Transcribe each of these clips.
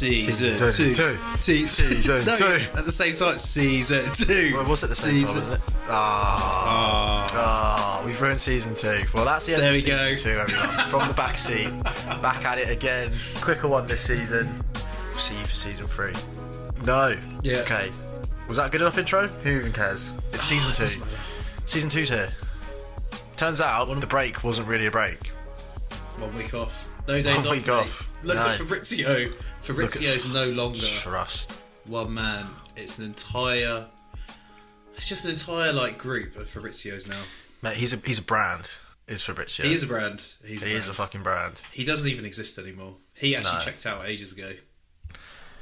two. Season, Season two. two. Season, Season no, two. At the same time, season two. Well, was it the same time, Season- wasn't it? Ah, ah, we've ruined season two. Well, that's the end There of we season go. two, everyone. From the back seat, back at it again. Quicker one this season. We'll see you for season three. No. Yeah. Okay. Was that a good enough intro? Who even cares? It's season it two. Season two's here. Turns out the break wasn't really a break. One week off. No days One off. week mate. off. Look No. at Fabrizio. Fabrizio's no longer Trust. one man. It's an entire. It's just an entire like group of Fabrizios now. Mate, he's a he's a brand. Is Fabrizio? He is a brand. He's a He is a fucking brand. He doesn't even exist anymore. He actually No. checked out ages ago.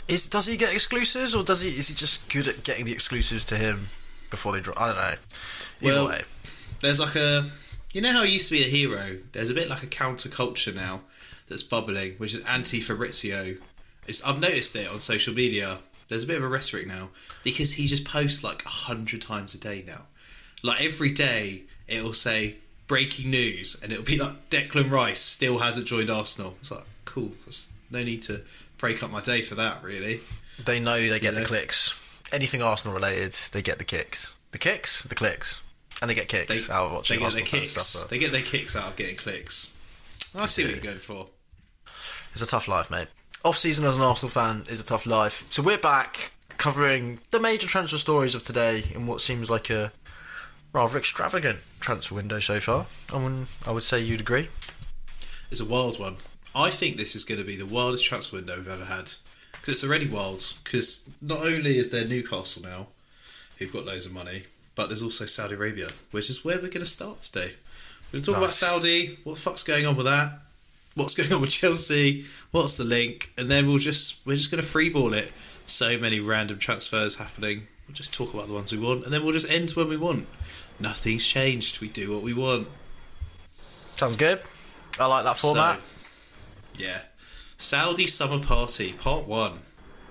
Is does he get exclusives or does he is he just good at getting the exclusives to him before they drop? I don't know. Either Well- way, There's like a, you know how he used to be a hero. There's a bit like a counterculture now that's bubbling, which is anti-Fabrizio. It's, I've noticed it on social media. There's a bit of a rhetoric now because he just posts like a hundred times a day now. Like every day, it'll say breaking news, and it'll be like Declan Rice still hasn't joined Arsenal. It's like cool. There's no need to break up my day for that, really. they know they get know? the clicks. Anything Arsenal related, they get the kicks. The kicks, the clicks, and they get kicks They, out of they watching get Arsenal their kicks. stuff. They get their kicks out of getting clicks. I see what you're going for. It's a tough life, mate. Off season as an Arsenal fan is a tough life. So we're back covering the major transfer stories of today in what seems like a rather extravagant transfer window so far. I mean, I would say you'd agree. It's a wild one. I think this is going to be the wildest transfer window we've ever had because it's already wild. Because not only is there Newcastle now, who've got loads of money, but there's also Saudi Arabia, which is where we're going to start today. We're going to talk about Saudi. What the fuck's going on with that? What's going on with Chelsea? What's the link? And then we'll just we're just going to freeball it. So many random transfers happening. We'll just talk about the ones we want, and then we'll just end when we want. Nothing's changed. We do what we want. Sounds good. I like that format. So, yeah. Saudi Summer Party, Part 1.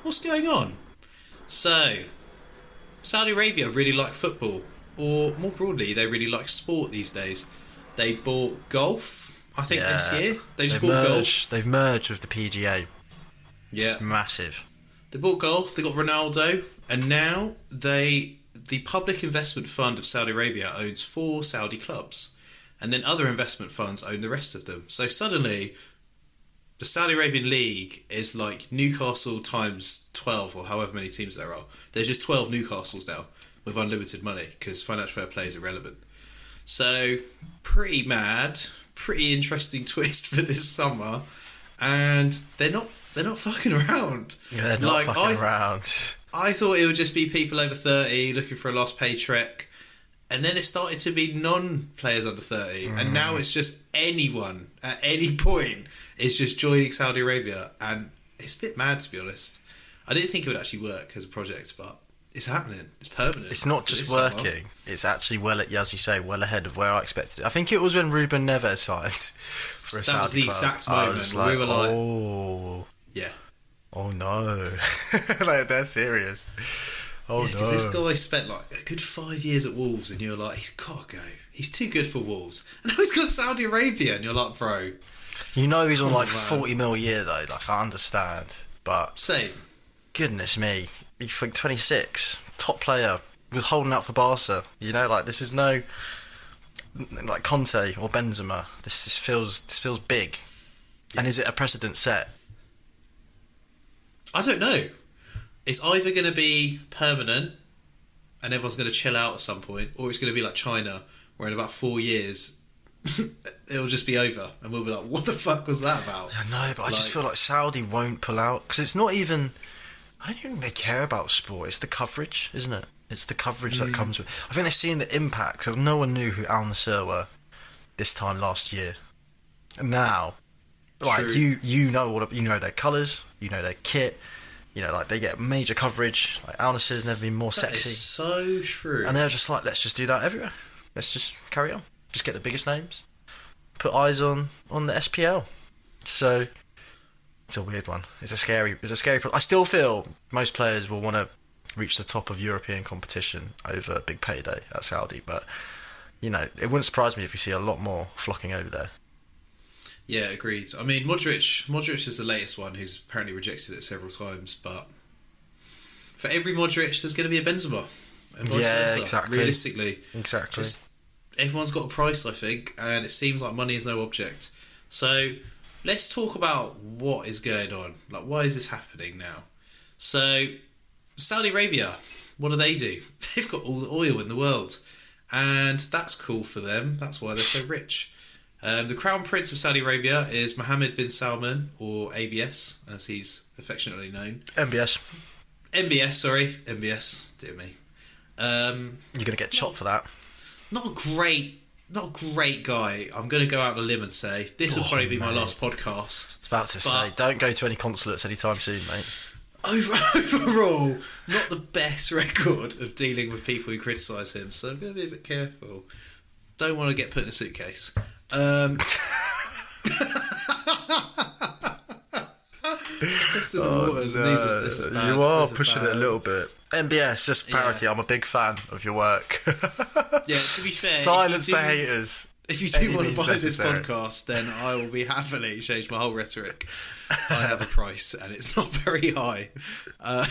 What's going on? So, Saudi Arabia really like football, or more broadly, they really like sport these days. They bought golf, I think, this year. They just They've bought golf. merged, they've merged with the PGA. Yeah. It's massive. They bought golf, they got Ronaldo, and now they the public investment fund of Saudi Arabia owns four Saudi clubs. And then other investment funds own the rest of them. So suddenly the Saudi Arabian League is like Newcastle times 12 or however many teams there are. There's just 12 Newcastles now with unlimited money because financial fair play is irrelevant. So pretty mad, pretty interesting twist for this summer, and they're not they're not fucking around. Yeah, they're not Like, fucking I, around. I thought it would just be people over thirty looking for a lost pay trek, and then it started to be non-players under thirty, and now Mm. it's just anyone at any point is just joining Saudi Arabia, and it's a bit mad to be honest. I didn't think it would actually work as a project, but it's happening. It's permanent. It's not just working. It's actually well, at as you say, well ahead of where I expected. it. I think it was when Ruben Neves signed for a That was the club. exact moment where we were like- oh, Yeah, oh no, like they're serious. Oh because no. this guy spent like a good five years at Wolves, and you're like, he's got to go. He's too good for Wolves, and now he's got Saudi Arabia, and you're like, bro, You know he's on oh, like man. 40 mil a year though, like I understand. But same. goodness me, you think 26, top player, was holding out for Barca. You know, like this is no like Conte or Benzema. This, this feels this feels big. And is it a precedent set? I don't know. It's either going to be permanent and everyone's going to chill out at some point, or it's going to be like China, where in about four years it'll just be over and we'll be like, what the fuck was that about? I know, but I just feel like Saudi won't pull out because it's not even. I don't think they care about sport. It's the coverage, isn't it? It's the coverage Mm. that comes with. I think they've seen the impact because no one knew who Al Nassr were this time last year, and now, like True. you, you know all of, you know their colours, you know their kit, you know like they get major coverage. Like Al Nassr's never been more That sexy, so true. and they're just like, let's just do that everywhere. Let's just carry on. Just get the biggest names. Put eyes on on the SPL. So it's a weird one. It's a scary. It's a scary. Pro- I still feel most players will want to reach the top of European competition over a big payday at Saudi, but you know it wouldn't surprise me if you see a lot more flocking over there. Yeah, agreed. I mean, Modric. Modric is the latest one who's apparently rejected it several times, but for every Modric, there's going to be a Benzema. And Yeah, exactly. Realistically, Exactly. just everyone's got a price, I think, and it seems like money is no object. So let's talk about what is going on. Like, why is this happening now? So, Saudi Arabia, what do they do? They've got all the oil in the world, and that's cool for them. That's why they're so rich. Um, the Crown Prince of Saudi Arabia is Mohammed bin Salman, or ABS, as he's affectionately known. MBS. MBS, sorry, MBS. Dear me. Um, You're gonna get chopped for that. not a great, not a great guy. I'm going to go out on a limb and say this will Oh, probably be my last podcast. It's about to say, don't go to any consulates anytime soon, mate. Overall, not the best record of dealing with people who criticise him. So I'm going to be a bit careful. Don't want to get put in a suitcase. Um, Testing waters, and these are, this is bad. Oh, you are pushing it a little bit. MBS, just parity. Yeah. I'm a big fan of your work. Yeah, to be fair, Silence you the haters. If you do want to buy this podcast, then I will be happily change my whole rhetoric. I have a price, and it's not very high. Um,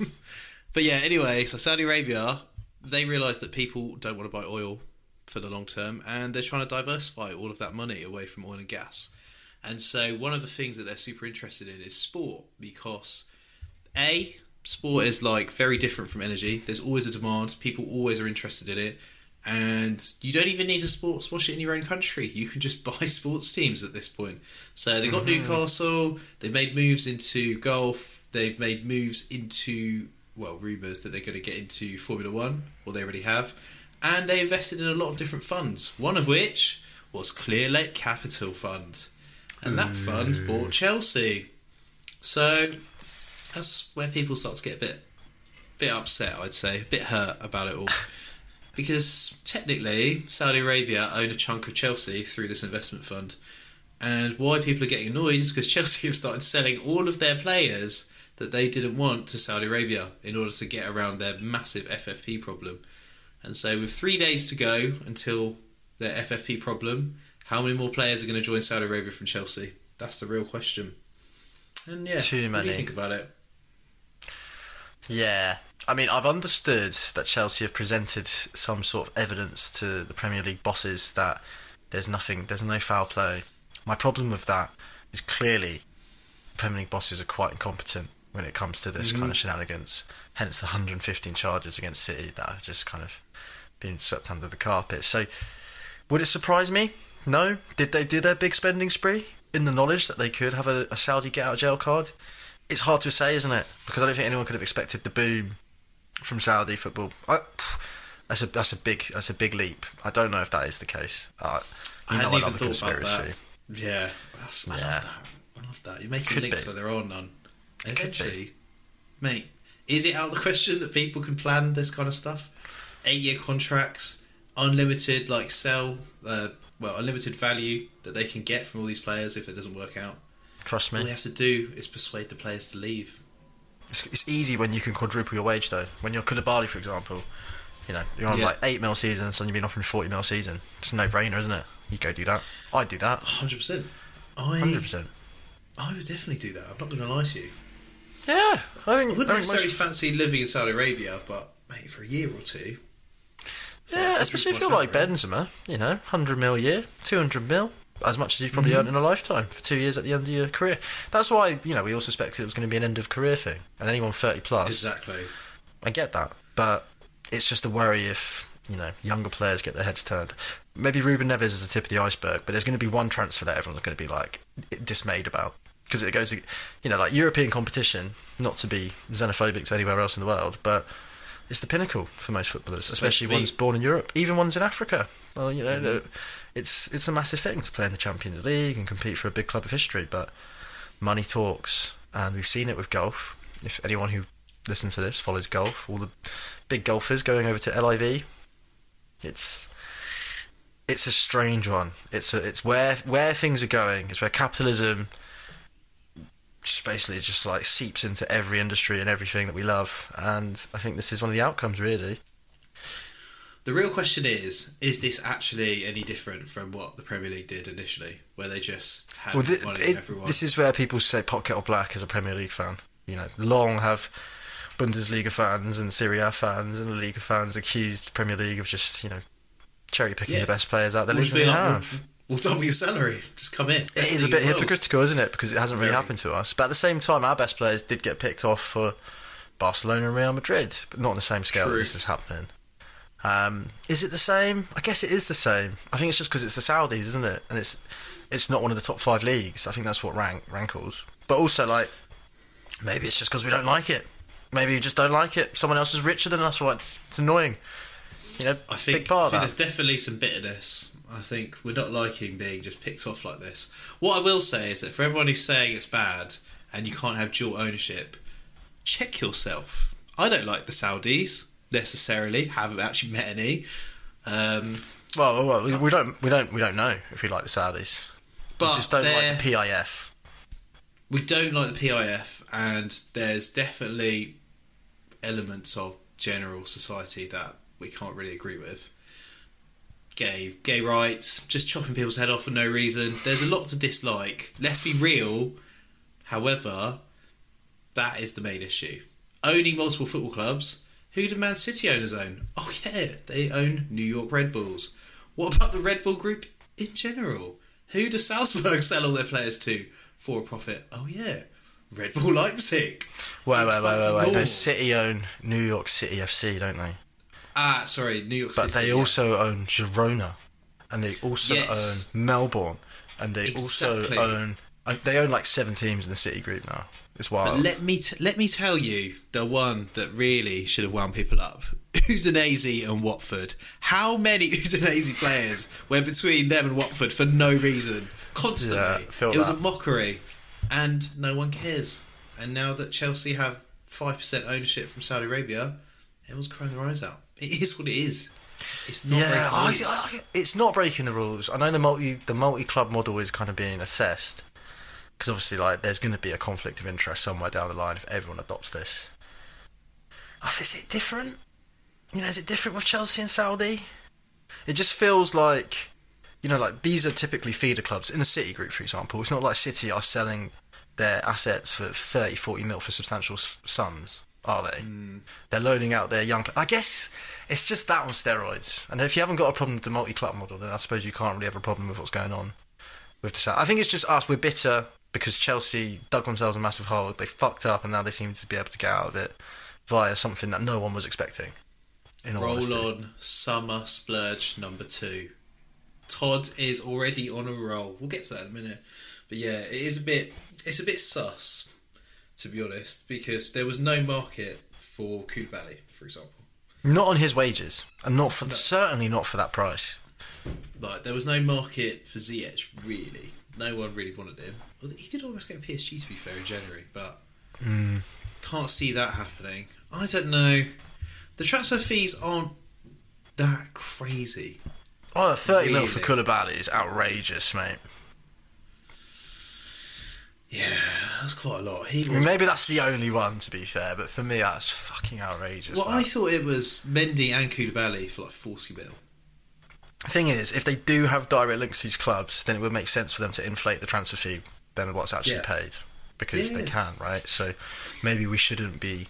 but yeah, anyway, so Saudi Arabia, they realise that people don't want to buy oil for the long term, and they're trying to diversify all of that money away from oil and gas. And so one of the things that they're super interested in is sport because a sport is like very different from energy. There's always a demand. People always are interested in it, and you don't even need to sports watch it in your own country. You can just buy sports teams at this point. So they've got mm-hmm. Newcastle. they've made moves into golf. They've made moves into well rumours that they're going to get into Formula One, or they already have, and they invested in a lot of different funds. One of which was Clearlake Capital Fund, and that fund bought Chelsea. So that's where people start to get a bit bit upset, I'd say, a bit hurt about it all. Because technically, Saudi Arabia own a chunk of Chelsea through this investment fund. And why people are getting annoyed is because Chelsea have started selling all of their players that they didn't want to Saudi Arabia in order to get around their massive FFP problem. And so, with three days to go until their FFP problem, how many more players are going to join Saudi Arabia from Chelsea? That's the real question. And yeah, Too many. what do you think about it? Yeah. I mean, I've understood that Chelsea have presented some sort of evidence to the Premier League bosses that there's nothing, there's no foul play. My problem with that is clearly Premier League bosses are quite incompetent when it comes to this mm-hmm. kind of shenanigans. Hence the 115 charges against City that have just kind of been swept under the carpet. So, would it surprise me? No. Did they do their big spending spree in the knowledge that they could have a, a Saudi get out of jail card? It's hard to say, isn't it? Because I don't think anyone could have expected the boom from Saudi football. I, that's a that's a big that's a big leap. I don't know if that is the case. Uh, I hadn't even thought about that. Yeah, that's, I Yeah. love that. I love that. You're making Could links be. where there are none. Could be. Eventually, mate, is it out of the question that people can plan this kind of stuff? Eight-year contracts, unlimited like sell, uh, well, unlimited value that they can get from all these players if it doesn't work out. Trust me. All they have to do is persuade the players to leave. It's, it's easy when you can quadruple your wage though. When you're Koulibaly, for example, you know you're on Yeah. like eight mil season, and you've been offering forty mil season. It's a no brainer, isn't it? You go do that. I'd do that. Hundred percent. Hundred I percent. I would definitely do that. I'm not going to lie to you. Yeah, I think. I I wouldn't think necessarily most, fancy living in Saudi Arabia, but mate, for a year or two. Yeah, especially if you're like Benzema. You know, hundred mil a year, two hundred mil, as much as you've Mm-hmm. probably earned in a lifetime for two years at the end of your career. That's why you know we all suspected it was going to be an end of career thing, and anyone thirty plus. Exactly. I get that, but it's just a worry if you know younger players get their heads turned. Maybe Ruben Neves is the tip of the iceberg, but there's going to be one transfer that everyone's going to be like dismayed about because it goes, you know, like European competition. Not to be xenophobic to anywhere else in the world, but it's the pinnacle for most footballers, especially ones born in Europe, even ones in Africa. Well, you know, the- mm-hmm. it's it's a massive thing to play in the Champions League and compete for a big club of history, but money talks, and we've seen it with golf. If anyone who listens to this follows golf, all the big golfers going over to LIV, it's it's a strange one. It's a, it's where where things are going. It's where capitalism just basically just like seeps into every industry and everything that we love. And I think this is one of the outcomes, really. The real question is: Is this actually any different from what the Premier League did initially, where they just had Well, thi- money it- everyone? this is where people say pot kettle black as a Premier League fan. You know, long have Bundesliga fans and Serie A fans and La Liga fans accused Premier League of just you know cherry picking Yeah. the best players out there. We'll just Literally be like, have. We'll, double your salary. Just come in. It Best is a bit the world. hypocritical, isn't it? Because it hasn't really Very. happened to us. But at the same time, our best players did get picked off for Barcelona and Real Madrid, but not on the same scale True. that this is happening. Um, is it the same? I guess it is the same. I think it's just because it's the Saudis, isn't it? And it's it's not one of the top five leagues. I think that's what rank rankles. But also, like, maybe it's just because we don't like it. Maybe we just don't like it. Someone else is richer than us. Right? It's, annoying. You know, I think, big part I of think there's definitely some bitterness. I think we're not liking being just picked off like this. What I will say is that for everyone who's saying it's bad and you can't have dual ownership, check yourself. I don't like the Saudis necessarily. Haven't actually met any. Um, Well, well, we- we don't, we don't, we don't know if we like the Saudis. but we just don't like the PIF. we don't like the PIF, and there's definitely elements of general society that we can't really agree with. Gay, gay rights, just chopping people's head off for no reason. There's a lot to dislike. Let's be real. However, that is the main issue. Owning multiple football clubs. Who do Man City owners own? Oh yeah, they own New York Red Bulls. What about the Red Bull Group in general? Who does Salzburg sell all their players to for a profit? Oh yeah, Red Bull Leipzig. Wait, wait, wait, wait, wait. No. City own New York City FC, don't they? Ah, sorry, New York But City. they yeah. also own Girona, and they also Yes. own Melbourne, and they Exactly. also own. uh, They own like seven teams in the City group now. It's But wild. let me t- let me tell you the one that really should have wound people up. Udinese and Watford. How many Udinese players went between them and Watford for no reason? Constantly. Yeah, it was a mockery. And no one cares. And now that Chelsea have 5% ownership from Saudi Arabia, everyone's crying their eyes out. It is what it is. It's not yeah, breaking I, rules. I- it's not breaking the rules. I know the multi the multi club model is kind of being assessed because obviously, like, there's going to be a conflict of interest somewhere down the line if everyone adopts this. Is it different? You know, is it different with Chelsea and Saudi? It just feels like, you know, like these are typically feeder clubs in the City group, for example. It's not like City are selling their assets for 30, 40 mil for substantial sums, are they? Hmm. They're loading out their young. I guess it's just that on steroids. And if you haven't got a problem with the multi-club model, then I suppose you can't really have a problem with what's going on with the South. I think it's just us. We're bitter because Chelsea dug themselves a massive hole. They fucked up, and now they seem to be able to get out of it via something that no one was expecting. Roll honesty. on summer splurge number two. Todd is already on a roll. We'll get to that in a minute. But yeah, it is a bit it's a bit sus, to be honest, because there was no market for Koulibaly, for example. Not on his wages, and not for certainly not for that price. Like there was no market for Ziyech really. No one really wanted him. He did almost get a PSG to be fair in January, but hmm. can't see that happening. I don't know. The transfer fees aren't that crazy. Oh, 30 mil for Really? Koulibaly is outrageous, mate. Yeah, that's quite a lot. He I mean, maybe that's the only one, to be fair, but for me, that's fucking outrageous. Well, that. I thought it was Mendy and Koulibaly for like 40 mil. The thing is, if they do have direct links to these clubs, then it would make sense for them to inflate the transfer fee than what's actually Yeah. paid because they can, right? So maybe we shouldn't be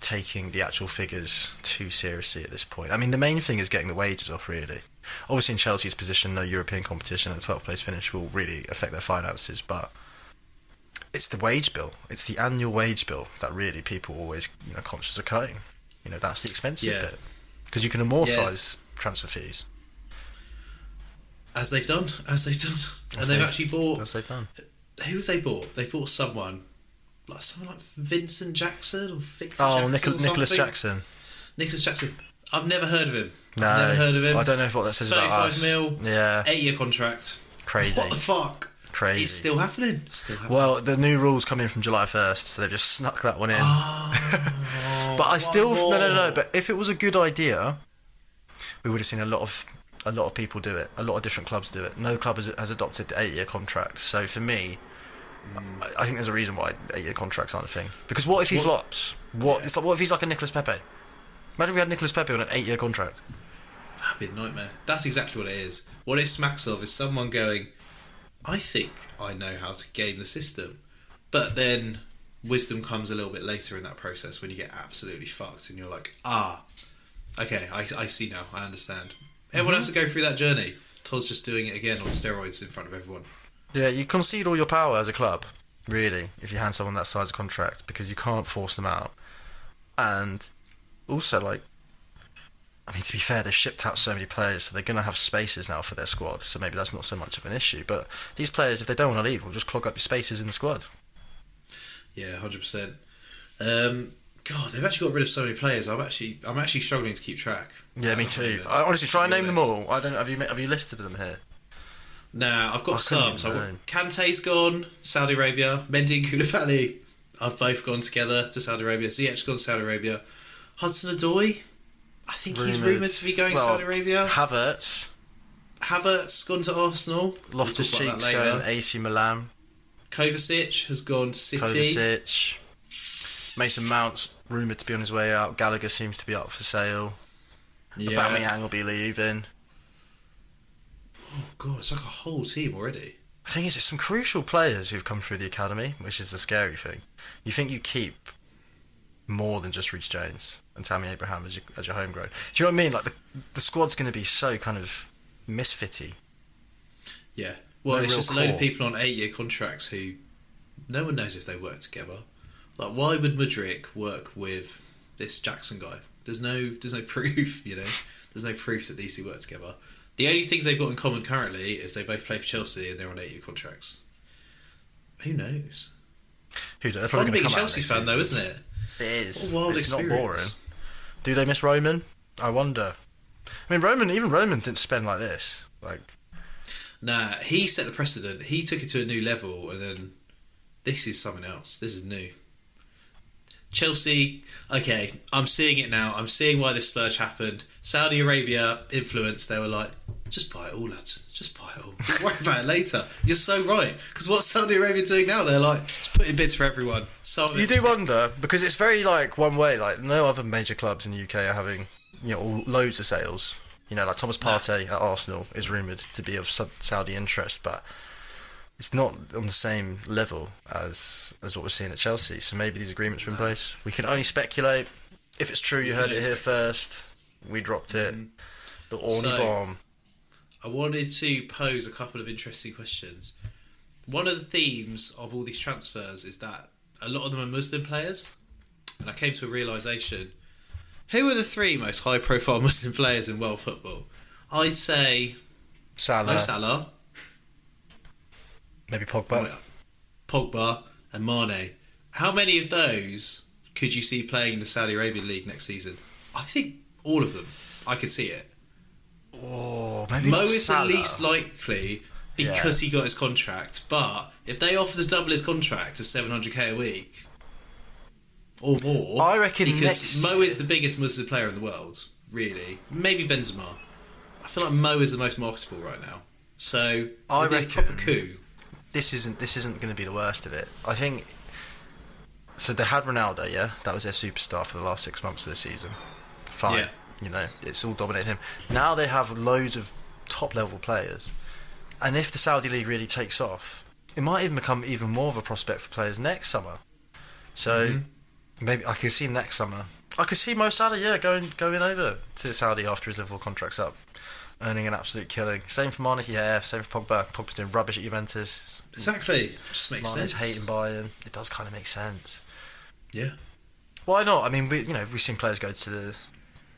taking the actual figures too seriously at this point. I mean, the main thing is getting the wages off, really. Obviously, in Chelsea's position, no European competition and a 12th place finish will really affect their finances, but it's the wage bill. It's the annual wage bill that really people are always, you know, conscious of cutting. You know, that's the expensive Yeah. bit because you can amortise transfer fees. As they've done, as they've done. As and they've they've- actually bought. As they've done. Who have they bought? They bought someone. Like someone like Vincent Jackson or Victor Oh, Jackson. Or Nicholas? Jackson. Nicolas Jackson. I've never heard of him. No, I've never heard of him. I don't know what that says about 35 us. mil. Yeah, Eight year contract. crazy. What the fuck? Crazy. It's still happening. Still happening. Well, the new rules come in from July 1st, so they've just snuck that one in. Oh, but I still no no no. But if it was a good idea, we would have seen a lot of a lot of people do it. A lot of different clubs do it. No club has, has adopted the eight-year contract. So for me, mm. I, I think there's a reason why eight-year contracts aren't a thing. Because what if he What- flops? What it's like? What if he's like a Nicolas Pepe? Imagine if we had Nicolas Pepe on an eight-year contract. flipping nightmare. That's exactly what it is. What it smacks of is someone going, I think I know how to game the system. But then wisdom comes a little bit later in that process when you get absolutely fucked and you're like, ah, okay, I, I see now, I understand. Everyone has to go through that journey. Todd's just doing it again on steroids in front of everyone. Yeah, you concede all your power as a club, really, if you hand someone that size a contract because you can't force them out. And also, like, I mean, to be fair, they've shipped out so many players, so they're going to have spaces now for their squad. So maybe that's not so much of an issue. But these players, if they don't want to leave, will just clog up your spaces in the squad. Yeah, hundred percent. Um, God, they've actually got rid of so many players. I'm actually, I'm actually struggling to keep track. Yeah, me too. I honestly try and name them all. I don't. Have you have you listed them here? Nah, I've got I some. So I've got Kante's gone, Saudi Arabia. Mendy and Koulibaly have both gone together to Saudi Arabia. Ziyech's gone to Saudi Arabia. Hudson Odoi, I think he's Rumoured. to be going Well, to Saudi Arabia. Havertz, Havertz gone to Arsenal. Loftus Cheek's going AC Milan, Kovacic has gone to City. Kovacic, Mason Mount's rumoured to be on his way out. Gallagher seems to be up for sale. Yeah. Aubameyang will be leaving. Oh god, it's like a whole team already. The thing is, it's some crucial players who've come through the academy, which is the scary thing. You think you keep more than just Reece James and Tammy Abraham as your, as your homegrown. Do you know what I mean? Like the the squad's going to be so kind of misfitty. Yeah. Well, No it's just a load of people on eight-year contracts who no one knows if they work together. Like, why would Mudryk work with this Jackson guy? There's no, there's no proof. You know, there's no proof that these two work together. The only things they've got in common currently is they both play for Chelsea and they're on eight-year contracts. Who knows? Who they're Fun being a to come out Chelsea fan, though, isn't it? It is. What a wild it's not boring. Do they miss Roman? I wonder. I mean, Roman. Even Roman didn't spend like this. Like, Nah, he set the precedent. He took it to a new level, and then this is something else. This is new. Chelsea, okay, I'm seeing it now. I'm seeing why this splurge happened. Saudi Arabia influence. They were like, just buy it all, lads. Just buy it all. Don't worry about it later. You're so right. Because what's Saudi Arabia doing now? They're like, just put in bids for everyone. Of you do wonder because it's very like one way. Like, no other major clubs in the UK are having you know all- loads of sales. You know, like Thomas Partey at Arsenal is rumored to be of Saudi interest, but it's not on the same level as as what we're seeing at Chelsea. So maybe these agreements are in place. We can only speculate. If it's true, you heard it here first. We dropped it. Mm-hmm. The Orny So- bomb. I wanted to pose a couple of interesting questions. One of the themes of all these transfers is that a lot of them are Muslim players, and I came to a realization: who are the three most high-profile Muslim players in world football? I'd say Salah, Mo Salah, maybe Pogba. Oh, Pogba, and Mane. How many of those could you see playing in the Saudi Arabian league next season? I think all of them. I could see it. Oh, maybe Mo is Salah. the least likely because he got his contract. But if they offer to double his contract to 700k a week or more, I reckon because next Mo year- is the biggest Muslim player in the world, really. Maybe Benzema. I feel like Mo is the most marketable right now. So I it'd a reckon- coup. this isn't this isn't going to be the worst of it. I think. So they had Ronaldo, yeah, that was their superstar for the last six months of the season. Fine, Yeah. You know, it's all dominated him. Now they have loads of top level players, and if the Saudi league really takes off, it might even become even more of a prospect for players next summer. So Mm-hmm. maybe I could see next summer. I could see Mo Salah, yeah, going going over to Saudi after his Liverpool contract's up, earning an absolute killing. Same for Mane, yeah. Same for Pogba. Pogba's doing rubbish at Juventus. Exactly. Just makes Mane's sense. hating Bayern. It does kind of make sense. Yeah. Why not? I mean, we you know we've seen players go to the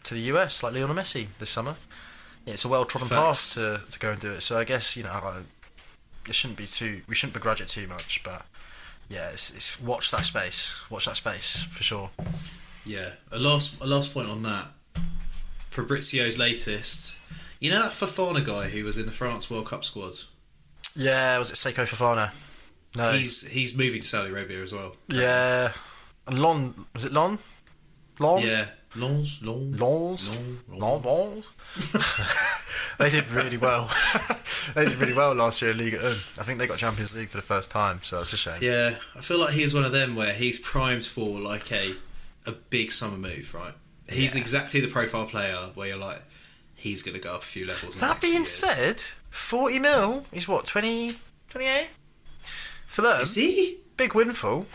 to the US like Lionel Messi this summer. It's a well trodden path to, to go and do it. So I guess you know I, it shouldn't be too. We shouldn't begrudge it too much, but yeah, it's, it's watch that space. Watch that space for sure. Yeah. A last a last point on that. Fabrizio's latest. You know that Fofana guy who was in the France World Cup squad? Yeah, was it Seko Fofana? No. He's he's moving to Saudi Arabia as well. yeah. And Lon was it Lon? Lon? Yeah. Lons, Lons, Lons? Lons, Lon Lons? they did really well. they did really well last year in 1. I think they got Champions League for the first time, so that's a shame. Yeah, I feel like he's one of them where he's primed for like a a big summer move, right? He's Yeah. exactly the profile player where you're like, he's going to go up a few levels. That being said, 40 mil is what, 20, 28? For them, is he? big windfall.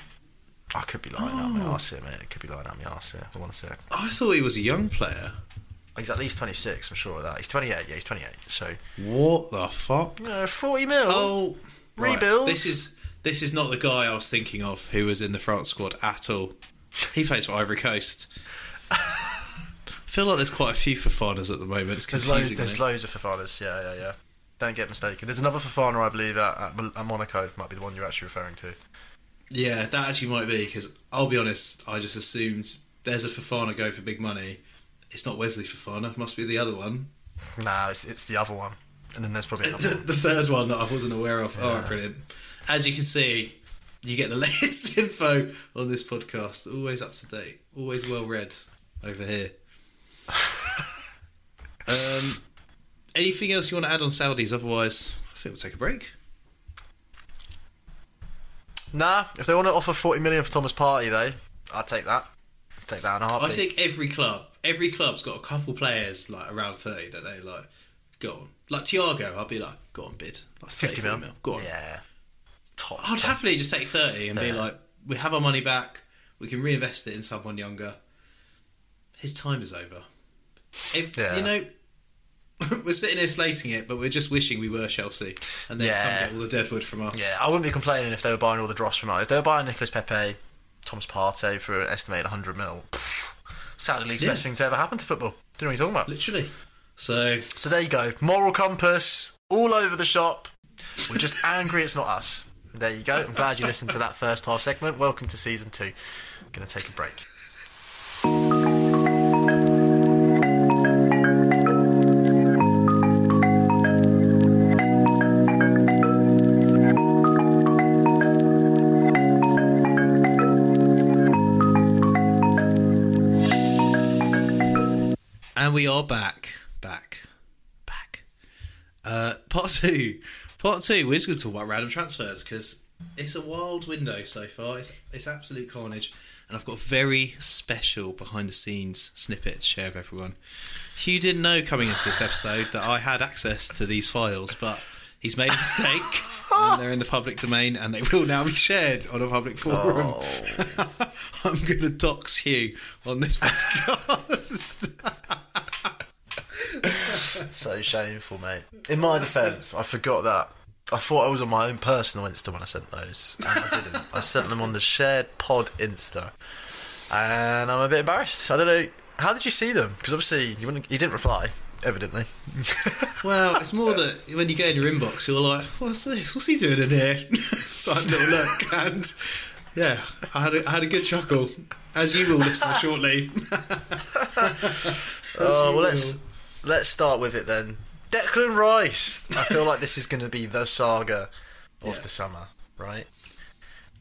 I could be lying out my oh. arse here, mate. I could be lying out my arse here. One sec. I thought he was a young player. He's at least 26, I'm sure of that. He's 28, yeah, he's 28. So, What the fuck? you 40 mil. Oh, right. Rebuild. This is this is not the guy I was thinking of who was in the France squad at all. He plays for Ivory Coast. I feel like there's quite a few Fofanas at the moment. It's There's, loads, confusing. there's loads of Fofanas, yeah, yeah, yeah. Don't get mistaken. There's another Fofana, I believe, at, at Monaco. Might be the one you're actually referring to. Yeah, that actually might be because I'll be honest. I just assumed there's a Fofana going for big money. It's not Wesley Fofana. Must be the other one. Nah, it's, it's the other one. And then there's probably another the, one. the third one that I wasn't aware of. All Yeah. right, brilliant. As you can see, you get the latest info on this podcast. Always up to date. Always well read over here. um, anything else you want to add on Saudis? Otherwise, I think we'll take a break. Nah, if they want to offer 40 million for Thomas Partey, though, I'd take that. I'd take that in a I heartbeat. think every club, every club's got a couple players like around thirty that they like. Go on, like Thiago. I'd be like, go on, bid like 50 30 mil. Go on. Yeah. Top, I'd top. happily just take 30 and be like, we have our money back, we can reinvest it in someone younger. His time is over. If, Yeah. You know, we're sitting here slating it, but we're just wishing we were Chelsea and then Yeah. come get all the deadwood from us. Yeah, I wouldn't be complaining if they were buying all the dross from us. If they were buying Nicolas Pepe, Thomas Partey for an estimated 100 mil, pff, Saudi League's Yeah. best thing to ever happen to football. Do you know what you're talking about? Literally. So, So there you go. Moral compass all over the shop. We're just angry it's not us. There you go. I'm glad you listened to that first half segment. Welcome to season two. Going to take a break. And we are back. Back. Back. Uh, part two. Part two, we're just going to talk about random transfers because it's a wild window so far. It's, it's absolute carnage. And I've got very special behind the scenes snippet to share with everyone. Hugh didn't know coming into this episode that I had access to these files, but he's made a mistake and they're in the public domain and they will now be shared on a public forum. Oh. I'm going to dox Hugh on this podcast. So shameful, mate. In my defence, I forgot that. I thought I was on my own personal Insta when I sent those, and I didn't. I sent them on the shared pod Insta, and I'm a bit embarrassed. I don't know. How did you see them? Because obviously you, wouldn't, you didn't reply, evidently. Well, it's more that when you get in your inbox, you're like, "What's this? What's he doing in here?" so I had a little look, and yeah, I had a, I had a good chuckle, as you will listen shortly. Oh well, let's let's start with it then. Declan Rice. I feel like this is going to be the saga of Yeah. the summer, right?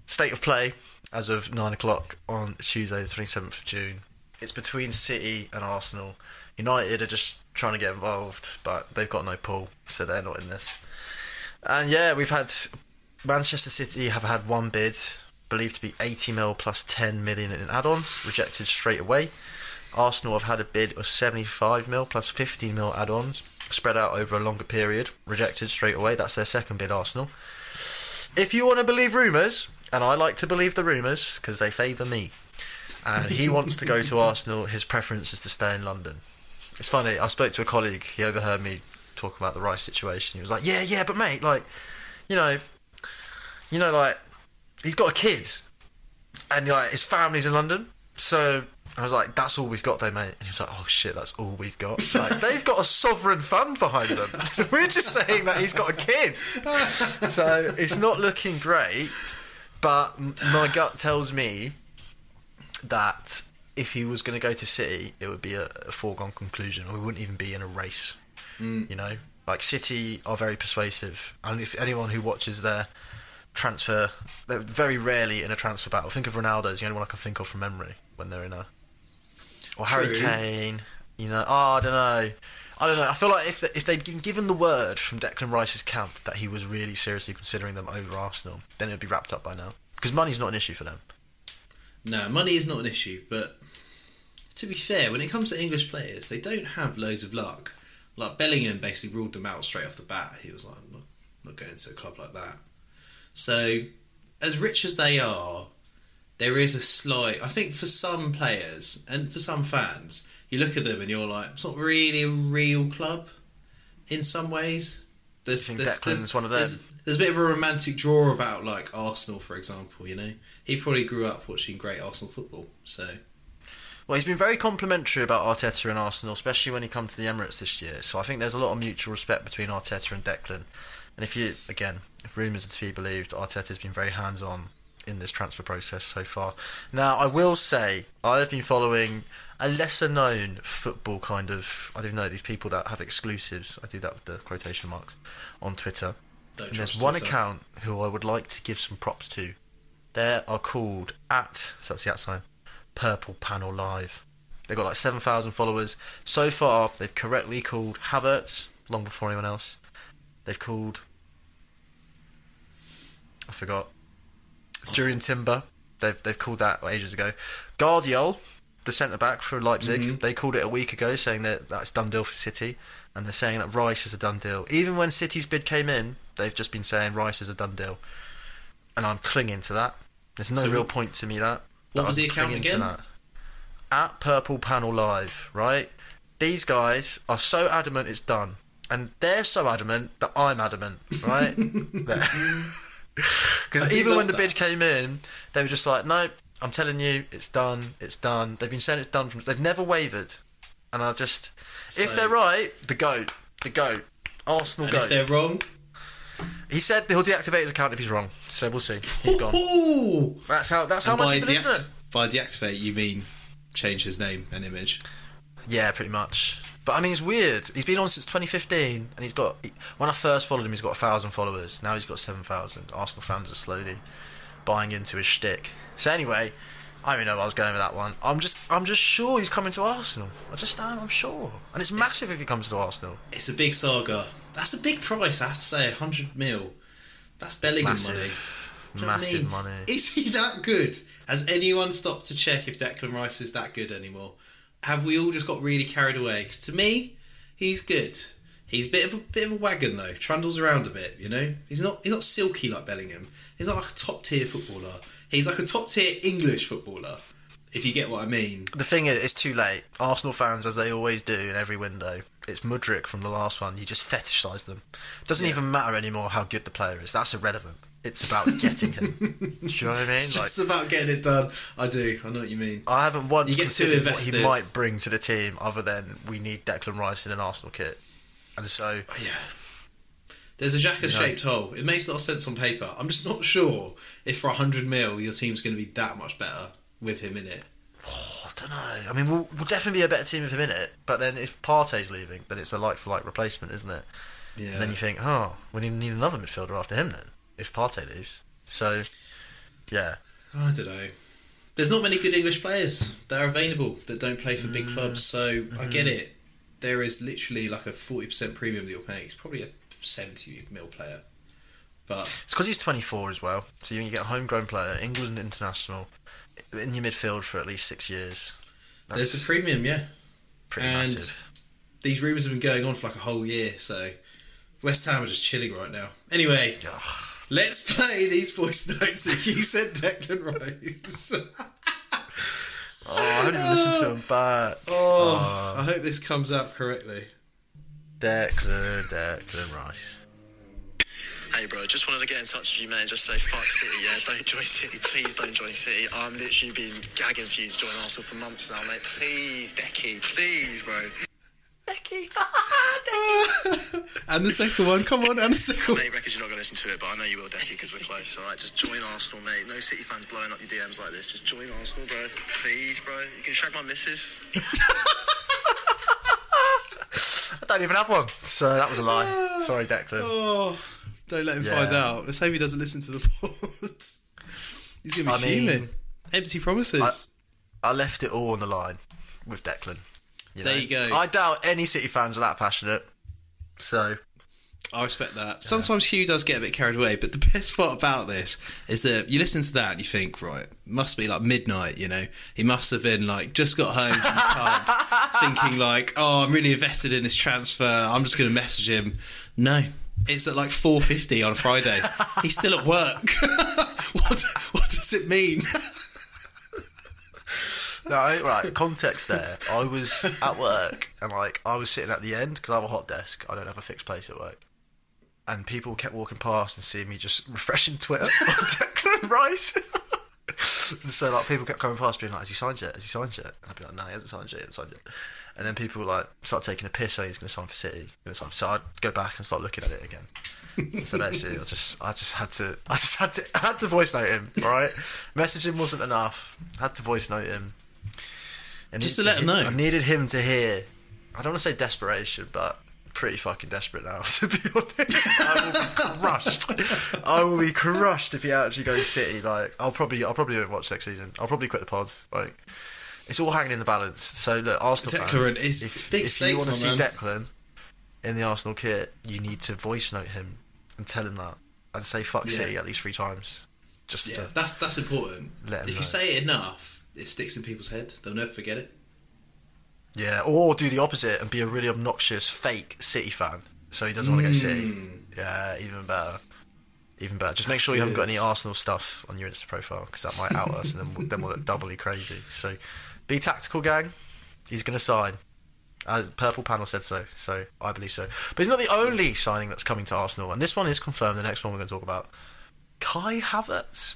State of play as of nine o'clock on Tuesday, the twenty seventh of June. It's between City and Arsenal. United are just trying to get involved, but they've got no pull, so they're not in this. And yeah, we've had Manchester City have had one bid, believed to be 80 mil plus 10 million in add-ons, rejected straight away. Arsenal have had a bid of 75 mil plus 15 mil add-ons, spread out over a longer period, rejected straight away. That's their second bid, Arsenal. If you want to believe rumours, and I like to believe the rumours because they favour me, and he wants to go to Arsenal, his preference is to stay in London. It's funny. I spoke to a colleague. He overheard me talk about the Rice situation. He was like, "Yeah, yeah, but mate, like, you know, you know, like, he's got a kid, and like his family's in London, so." I was like, "That's all we've got, though, mate." And he was like, "Oh shit, that's all we've got." Like, they've got a sovereign fund behind them. We're just saying that he's got a kid, so it's not looking great. But my gut tells me that if he was going to go to City, it would be a, a foregone conclusion, we wouldn't even be in a race. Mm. You know, like City are very persuasive, and if anyone who watches their transfer, they're very rarely in a transfer battle. Think of Ronaldo as the only one I can think of from memory when they're in a, or Harry True. Kane. You know, oh, I don't know. I don't know. I feel like if the, if they'd been given the word from Declan Rice's camp that he was really seriously considering them over Arsenal, then it'd be wrapped up by now. Because money's not an issue for them. No, money is not an issue, but to be fair, when it comes to English players, they don't have loads of luck. Like Bellingham basically ruled them out straight off the bat. He was like, I'm not, not going to a club like that. So, as rich as they are, there is a slight. I think for some players and for some fans, you look at them and you're like, it's not really a real club. In some ways, there's there's, there's, one of there's, there's a bit of a romantic draw about like Arsenal, for example. You know, he probably grew up watching great Arsenal football. So Well, he's been very complimentary about Arteta and Arsenal, especially when he comes to the Emirates this year. So I think there's a lot of mutual respect between Arteta and Declan. And if you, again, if rumours are to be believed, Arteta's been very hands-on in this transfer process so far. Now, I will say, I have been following a lesser-known football kind of, I don't know, these people that have exclusives, I do that with the quotation marks, on Twitter. don't And there's one Twitter. account who I would like to give some props to. They are called at so that's the at sign Purple Panel Live. They've got like seven thousand followers so far. They've correctly called Havertz long before anyone else. They've called I forgot Jurien Timber. They've they've called that ages ago. Gvardiol, the centre back for Leipzig, Mhm. they called it a week ago, saying that that's done deal for City, and they're saying that Rice is a done deal. Even when City's bid came in, they've just been saying Rice is a done deal, and I'm clinging to that. There's no So real point to me that. What was the account again? At Purple Panel Live, right? These guys are so adamant it's done, and they're so adamant that I'm adamant, right? Because even when the that. bid came in, they were just like, nope, I'm telling you, it's done. It's done." They've been saying it's done from. They've never wavered, and I just, if they're right, the goat, the goat, Arsenal And if goat. they're wrong, He said he'll deactivate his account if he's wrong. So we'll see. He's gone. Ooh! That's how. That's how And much by, he believes it. by deactivate, you mean change his name and image. Yeah, pretty much. But I mean, it's weird. He's been on since 2015, and he's got. When I first followed him, he's got a thousand followers. Now he's got seven thousand. Arsenal fans are slowly buying into his shtick. So anyway, I don't even know where I was going with that one. I'm just, I'm just sure he's coming to Arsenal. I just am. I'm sure, and it's massive if he comes to Arsenal. It's a big saga. That's a big price, I have to say. 100 mil. That's Bellingham Massive. money. Do you I Massive mean? money. Is he that good? Has anyone stopped to check if Declan Rice is that good anymore? Have we all just got really carried away? Because to me, he's good. He's a bit of a bit of a wagon though. Trundles around a bit, you know. He's not he's not silky like Bellingham. He's not like a top tier footballer. He's like a top tier English footballer. If you get what I mean. The thing is, it's too late. Arsenal fans, as they always do in every window, it's Mudryk from the last one. You just fetishise them. It doesn't Yeah. even matter anymore how good the player is. That's irrelevant. It's about getting him. do you know what I mean? It's Like, just about getting it done. I do. I know what you mean. I haven't once You get considered what he might bring to the team, other than we need Declan Rice in an Arsenal kit, and so Oh, yeah. There's a Xhaka shaped hole. It makes a lot of sense on paper. I'm just not sure if for 100 mil your team's going to be that much better with him in it. oh, I don't know. I mean, we'll, we'll definitely be a better team with him in it. But then if Partey's leaving, then it's a like for like replacement, isn't it? Yeah. And then you think, oh, we need, need another midfielder after him then, if Partey leaves. So, yeah. I don't know. There's not many good English players that are available that don't play for big mm. clubs, so I get mm-hmm. it. There is literally like a 40% premium that you're paying. It's probably a 70 mil player. But It's because he's 24 as well. So you get a homegrown player, England international, in your midfield for at least six years. there's the premium, yeah. pretty and- massive. These rumours have been going on for like a whole year, so West Ham are just chilling right now. Anyway, Ugh. let's play these voice notes that you sent Declan Rice. Oh, I haven't even listened to him back. oh, uh, I hope this comes out correctly. Declan, Declan Rice. Hey bro, just wanted to get in touch with you, man. Just say fuck City, yeah. Don't join City, please. Don't join City. I'm literally been gagging for you to join Arsenal for months now, mate. Please, Decky, please, bro. Becky. and the second one, come on, and the second one. Mate, reckons you're not gonna listen to it, but I know you will, Decky, because we're close. All right, just join Arsenal, mate. No City fans blowing up your DMs like this. Just join Arsenal, bro. Please, bro. You can shag my missus. I don't even have one. So that was a lie. Sorry, Declan. Oh, don't let him Yeah. find out. Let's hope he doesn't listen to the pod. He's gonna be I mean-. Empty promises. I left it all on the line with Declan. There you go. I doubt any City fans are that passionate. So I respect that. Sometimes Hugh does get a bit carried away, but the best part about this is that you listen to that and you think, right, must be like midnight, you know. He must have been like just got home from the pub, thinking like, oh, I'm really invested in this transfer. I'm just going to message him. No, it's at like 4:50 on Friday. He's still at work. what what does it mean? No, right. Context there. I was at work and like I was sitting at the end because I have a hot desk. I don't have a fixed place at work, and people kept walking past and seeing me just refreshing Twitter on Declan Rice. So like people kept coming past, being like, "Has he signed yet? Has he signed yet?" And I'd be like, "No, he hasn't signed yet. He hasn't signed yet." And then people like start taking a piss saying he's going to sign for City. Gonna sign for- So I'd go back and start looking at it again. so basically, I just, I just had to, I just had to, I had to voice note him. All right, messaging wasn't enough. I had to voice note him. And Just he- to let him know. I needed him to hear. I don't want to say desperation, but pretty fucking desperate now. To be honest, I will be crushed. I will be crushed if he actually goes City. Like, I'll probably, I'll probably won't watch next season. I'll probably quit the pod. Like, it's all hanging in the balance. So look, Arsenal Declan, fans, it's- if, big if you want to see man. Declan in the Arsenal kit, you need to voice note him and tell him that, and say fuck Yeah. City at least three times. Just Yeah, that's that's important. If know. you say it enough, it sticks in people's head. They'll never forget it. Yeah, or do the opposite and be a really obnoxious fake City fan, so he doesn't want to go City. Hmm. Yeah, even better. Even better. Just make sure you haven't got any Arsenal stuff on your Insta profile because that might out us, and then we'll, then we'll look doubly crazy. So, be tactical, gang. He's going to sign. As Purple Panel said so, so I believe so. But he's not the only signing that's coming to Arsenal, and this one is confirmed. The next one we're going to talk about, Kai Havertz.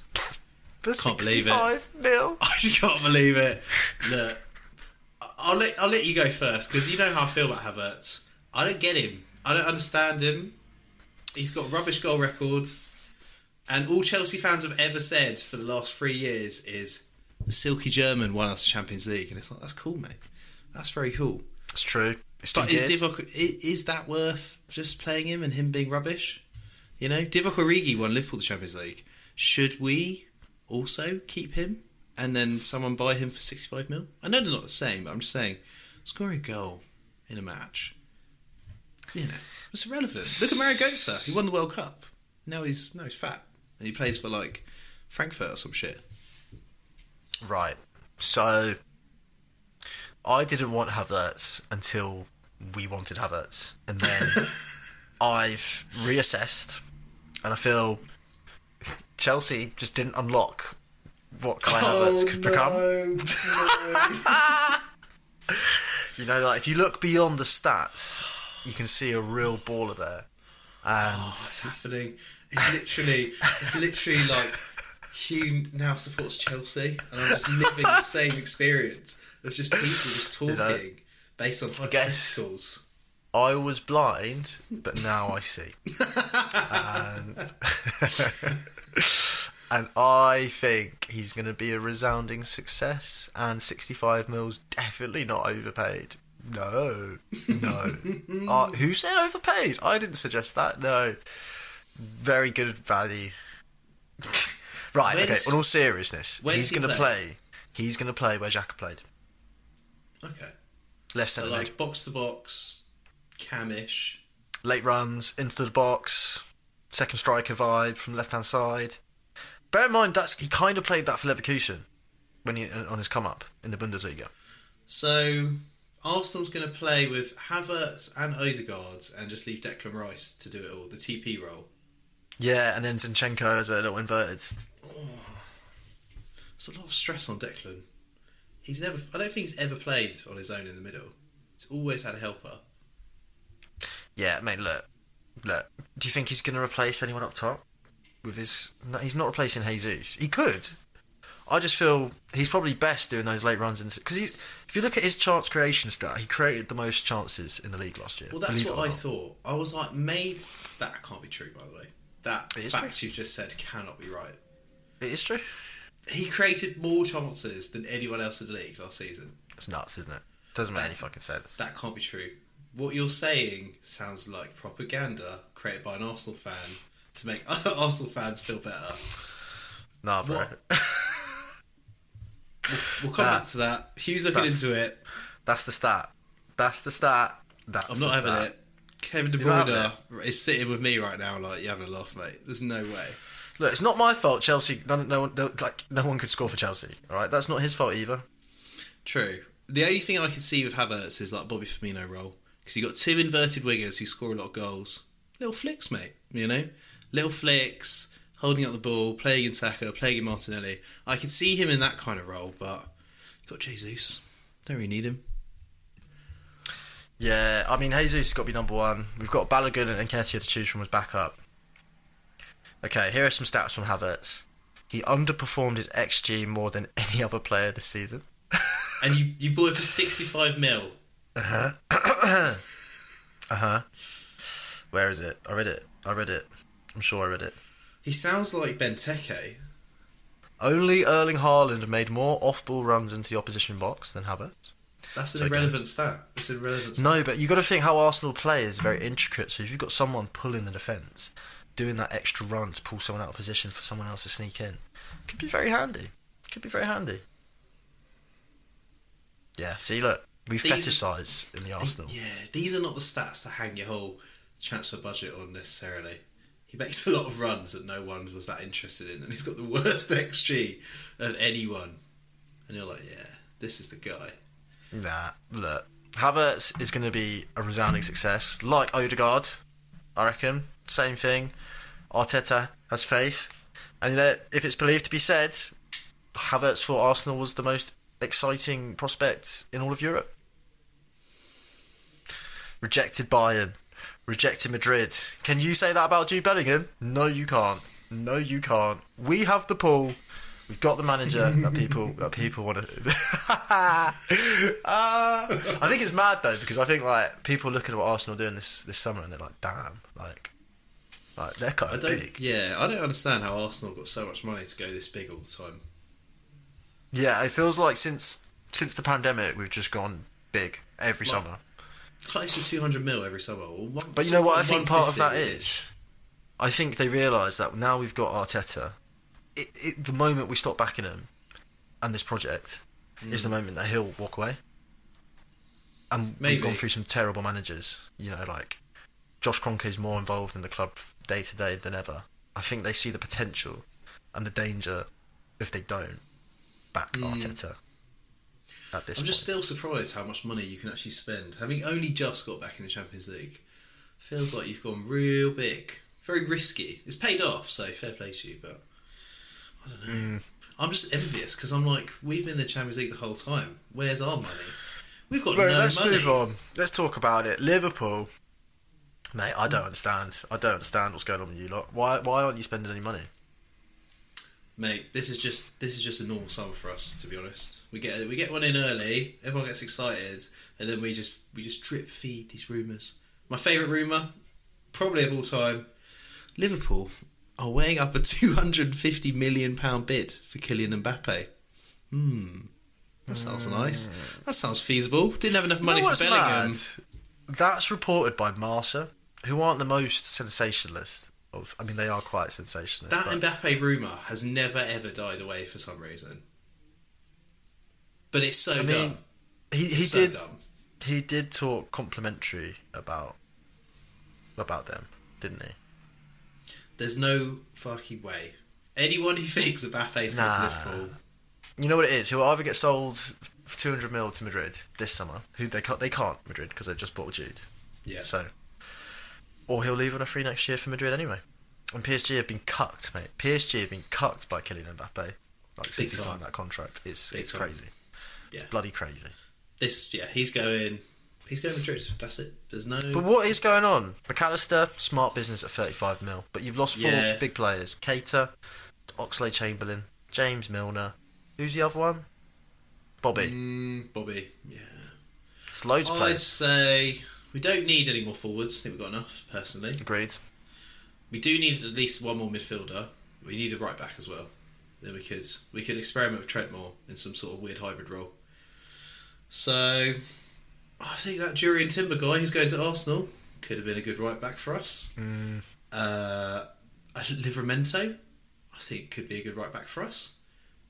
For Can't believe it. 65 mil. I just can't believe it. Look, I'll let I'll let you go first because you know how I feel about Havertz. I don't get him. I don't understand him. He's got a rubbish goal record, and all Chelsea fans have ever said for the last three years is the silky German won us the Champions League, and it's like that's cool, mate. That's very cool. It's true. It's But is. Divock is that worth just playing him and him being rubbish? You know, Divock Origi won Liverpool the Champions League. Should we also keep him and then someone buy him for sixty five mil? I know they're not the same, but I'm just saying, scoring a goal in a match, you know, it's irrelevant. Look at Mario Götze. He won the World Cup. Now he's now he's fat and he plays for like Frankfurt or some shit. Right. So I didn't want Havertz until we wanted Havertz, and then I've reassessed, and I feel Chelsea just didn't unlock what Kai Havertz could become. Oh, you know, like if you look beyond the stats, you can see a real baller there. And oh, it's happening? It's literally, it's literally like Hugh now supports Chelsea, and I'm just living the same experience of just people just talking know, based on guess- hypotheticals. I was blind, but now I see. and, and I think he's going to be a resounding success. And 65 mils definitely not overpaid. No, no. uh, who said overpaid? I didn't suggest that. No. Very good value. right, okay, Where's- in all seriousness, he's going to play? He's going to play where Xhaka played. Okay, Left so centre mid. like box to box, camish. late runs into the box, second striker vibe from the left hand side. Bear in mind that's he kind of played that for Leverkusen when he on his come up in the Bundesliga. So Arsenal's going to play with Havertz and Odegaard, and just leave Declan Rice to do it all, the TP role. Yeah, and then Zinchenko as a little inverted. It's a lot of stress on Declan. He's never. I don't think he's ever played on his own in the middle. He's always had a helper. Yeah, mate. Look, look. Do you think he's going to replace anyone up top with his? No, he's not replacing Jesus. He could. I just feel he's probably best doing those late runs because he's. If you look at his chance creation stat, he created the most chances in the league last year. Well, that's what I thought. I was like, maybe that can't be true. By the way, that fact you've just said cannot be right. It is true. He created more chances than anyone else in the league last season. It's nuts, isn't it? Doesn't make any fucking sense. That can't be true. What you're saying sounds like propaganda created by an Arsenal fan to make other Arsenal fans feel better. Nah, bro. What? We'll come back to that. Hugh's looking That's- into it. That's the stat. That's the stat. That's I'm not having it Kevin De Bruyne is sitting with me right now, like, you're having a laugh, mate. There's no way. Look, it's not my fault. Chelsea, no, no, one- no, like no one could score for Chelsea. All right, that's not his fault either. True. The only thing I can see with Havertz is like Bobby Firmino role because you got two inverted wingers who score a lot of goals. Little flicks, mate. You know, little flicks, holding up the ball, playing in Saka, playing in Martinelli. I can see him in that kind of role, but got Jesus. Don't really need him. Yeah, I mean Jesus has got to be number one. We've got Balogun and Nketiah to choose from as backup. Okay, here are some stats from Havertz. He underperformed his XG more than any other player this season. And you you bought it for sixty five mil. Uh huh. uh huh. Where is it? I read it. I read it. I'm sure I read it. He sounds like Benteke. Only Erling Haaland made more off-ball runs into the opposition box than Havertz. That's an Okay. irrelevant stat. It's an irrelevant stat. No, but you got to think how Arsenal play is very intricate. So if you've got someone pulling the defence, doing that extra run to pull someone out of position for someone else to sneak in, could be very handy. Could be very handy. Yeah. See, look, we These- fetishise in the Arsenal. Yeah, these are not the stats to hang your whole transfer budget on necessarily. He makes a lot of runs that no one was that interested in, and he's got the worst XG of anyone. And you're like, yeah, this is the guy. Nah, look, Havertz is going to be a resounding success, like Odegaard. I reckon. Same thing. Arteta has faith, and if it's believed to be said, Havertz for Arsenal was the most exciting prospect in all of Europe. Rejected Bayern, rejected Madrid. Can you say that about Jude Bellingham? No, you can't. No, you can't. We have the pool. We've got the manager that people that people want to. Ah, I think it's mad though because I think like people looking at what Arsenal are doing this this summer and they're like, damn, like, like they're kind I of don't. big. Yeah, I don't understand how Arsenal got so much money to go this big all the time. Yeah, it feels like since since the pandemic we've just gone big every Well, summer. Close to two hundred mil every summer. One, But you know what I think part of that is? is? I think they realise that now we've got Arteta, it, it, the moment we stop backing him and this project is the hmm. moment that he'll walk away. And Maybe. we've gone through some terrible managers. You know, like Josh Kroenke is more involved in the club day to day than ever. I think they see the potential and the danger if they don't back hmm. Arteta. At this I'm point. just still surprised how much money you can actually spend. Having only just got back in the Champions League, feels like you've gone real big. Very risky. It's paid off, so fair play to you, but I don't know. Mm. I'm just envious because I'm like, we've been in the Champions League the whole time. Where's our money? We've got Right, no let's money. move on. Let's talk about it. Liverpool, mate. I don't understand. I don't understand what's going on with you lot. Why? Why aren't you spending any money? Mate, this is just this is just a normal summer for us, to be honest. We get we get one in early, everyone gets excited, and then we just we just drip feed these rumours. My favourite rumour, probably of all time, Liverpool are weighing up a two hundred and fifty million pound bid for Kylian Mbappe. Hmm. That sounds nice. That sounds feasible. Didn't have enough money You know for Bellingham. mad? That's reported by Marca, who aren't the most sensationalist of. I mean, they are quite sensationalist. That but- Mbappe rumour has never ever died away for some reason. But it's so I dumb. mean, he he so did dumb. he did talk complimentary about about them, didn't he? There's no fucking way. Anyone who thinks Mbappe's going to Nah. Liverpool, You know what it is? He'll either get sold for two hundred mil to Madrid this summer. Who they can't they can't Madrid because they just bought Jude. yeah. So, or he'll leave on a free next year for Madrid anyway. And PSG have been cucked, mate. PSG have been cucked by Kylian Mbappe. Like since he signed that contract, it's Big it's time. crazy, Yeah. bloody crazy. This, yeah, he's going. He's going Madrid. That's it. There's no. But what is going on? Mac Allister, smart business at 35 mil, but you've lost four Yeah. big players: Keita, Oxley Chamberlain, James Milner. Who's the other one? Bobby. Mm, Bobby. Yeah. It's loads of I'd players. say we don't need any more forwards. I think we've got enough. Personally, Agreed. we do need at least one more midfielder. We need a right back as well. Then we could we could experiment with Trentmore in some sort of weird hybrid role. So, I think that Jurrien Timber guy who's going to Arsenal could have been a good right back for us. Mm. Uh, Livramento, I think, could be a good right back for us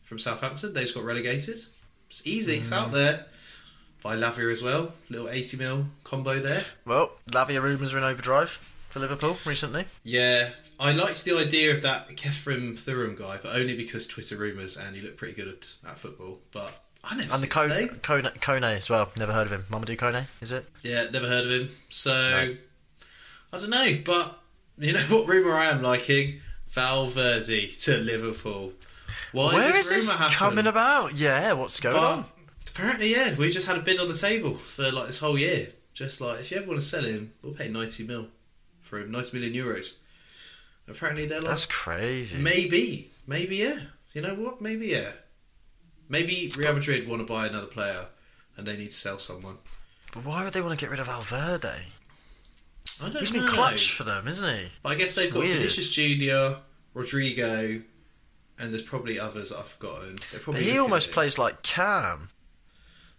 from Southampton. They just got relegated. It's easy. It's out there. Buy Lavia as well. Little 80 mil combo there. Well, Lavia rumours are in overdrive for Liverpool recently. Yeah, I liked the idea of that Khéphren Thuram guy, but only because Twitter rumours and he looked pretty good at, at football. But I never And the Kone. Kone, Kone as well. Never heard of him. Mamadou Kone, is it? Yeah, never heard of him. So No. I don't know, but you know what rumour I am liking? Valverde to Liverpool. Why Where is is this this rumour coming about? Yeah, what's going But on? Apparently, yeah, we just had a bid on the table for like this whole year. Just like if you ever want to sell him, we'll pay ninety mil for him, ninety million euros. Apparently, they're like That's crazy. maybe, maybe yeah. You know what? Maybe yeah. Maybe Real Madrid want to buy another player, and they need to sell someone. But why would they want to get rid of Valverde? I don't He's know. been clutch for them, isn't he? But I guess they've got Weird. Vinicius Junior, Rodrygo, and there's probably others that I've forgotten. He almost plays like Cam.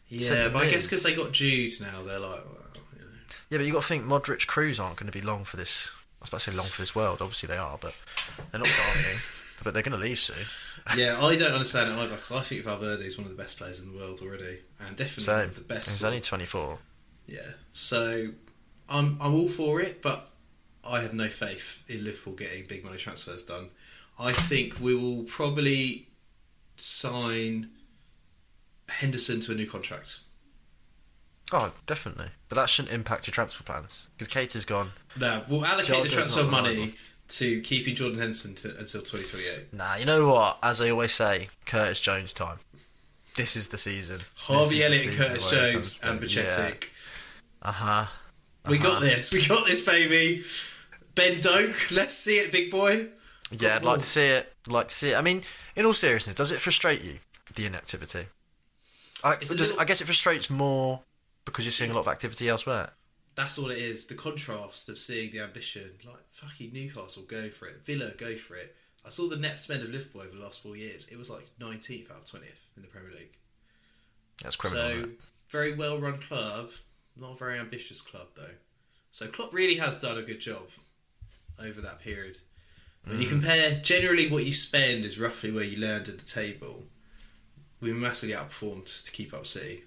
Yeah, but I guess because they got Jude now, they're like, well, you know. Yeah, but you got to think Modric, Kroos aren't going to be long for this. I was about to say long for this world. Obviously they are, but they're not dying. but they're going to leave soon. Yeah, I don't understand it either because I think Valverde is one of the best players in the world already, and definitely one Same. of the best. He's only 24. yeah, so I'm I'm all for it, but I have no faith in Liverpool getting big money transfers done. I think we will probably sign Henderson to a new contract. Oh, definitely. But that shouldn't impact your transfer plans because Keita's gone. No, we'll allocate the transfer money reliable. to keeping Jordan Henderson to, until 2028. Nah, you know what? As I always say, Curtis Jones time. This is the season. Harvey Elliott and Curtis Jones and Yeah. Bajcetic. Uh huh. We got this. We got this, baby. Ben Doak, let's see it, big boy. Yeah, I'd like to see it. Like to see it. I mean, in all seriousness, does it frustrate you the inactivity? I, It's does, little- I guess it frustrates more because you're seeing a lot of activity elsewhere. That's all it is. The contrast of seeing the ambition, like fucking Newcastle go for it, Villa go for it. I saw the net spend of Liverpool over the last four years. It was like 19th out of 20th in the Premier League. That's criminal. So very well run club, not a very ambitious club though. So Klopp really has done a good job over that period. When Mm. you compare, generally what you spend is roughly where you land at the table. We massively outperformed to keep up City.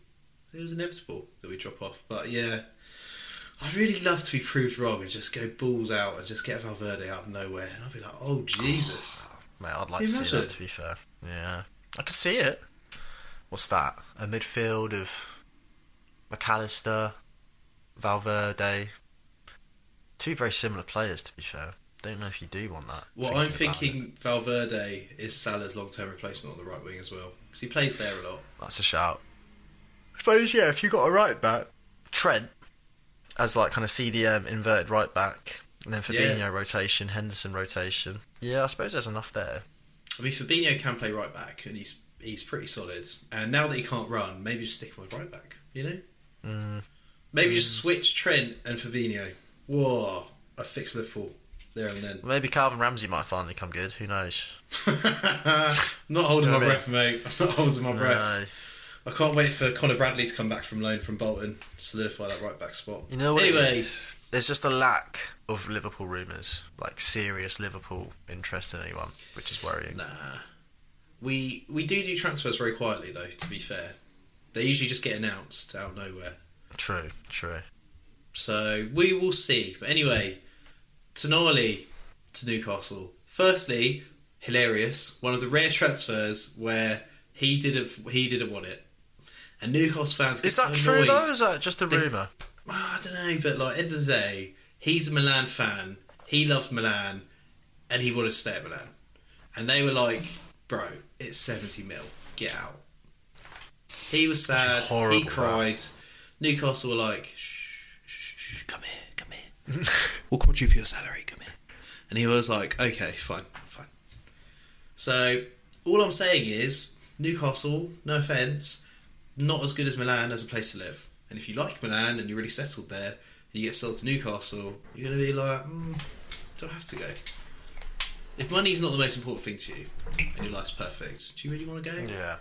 It was inevitable that we drop off, but yeah, I'd really love to be proved wrong and just go balls out and just get Valverde out of nowhere, and I'd be like, oh Jesus! Mate, I'd like to see that. To be fair, yeah, I could see it. What's that? A midfield of Mac Allister, Valverde. Two very similar players, to be fair. I don't know if you do want that. Well, I'm about it. thinking Valverde is Salah's long-term replacement on the right wing as well because he plays there a lot. That's a shout. I suppose, yeah, if you got a right back. Trent, as like kind of CDM inverted right back, and then Fabinho Yeah. rotation, Henderson rotation. Yeah, I suppose there's enough there. I mean, Fabinho can play right back, and he's he's pretty solid. And now that he can't run, maybe just stick him with right back. You know, Mm. maybe just switch Trent and Fabinho. Whoa, I fix Liverpool there and then. Maybe Calvin Ramsay might finally come good. Who knows? not holding my breath, mate. I'm not holding my breath. No. I can't wait for Conor Bradley to come back from loan from Bolton, solidify that right back spot. You know what? Anyway. There's just a lack of Liverpool rumours, like serious Liverpool interest in anyone, which is worrying. Nah. We we do do transfers very quietly though, to be fair. They usually just get announced out of nowhere. True, true. So we will see. But anyway, Tonali to Newcastle. Firstly, hilarious. One of the rare transfers where he didn't he didn't want it. And Newcastle fans get Is that so true annoyed. though? Or is that just a They- rumour? Ah, I don't know, but like end of the day, he's a Milan fan. He loved Milan, and he wanted to stay at Milan. And they were like, "Bro, it's seventy mil. Get out." He was sad. Horrible, he cried. Newcastle were like, shh, shh, shh, come here. we'll quadruple your salary. Come here." And he was like, "Okay, fine, fine." So all I'm saying is, Newcastle, no offense, not as good as Milan as a place to live. And if you like Milan and you're really settled there, and you get sold to Newcastle, you're going to be like, mm, do I have to go? If money's not the most important thing to you, and your life's perfect, do you really want to go? Yeah.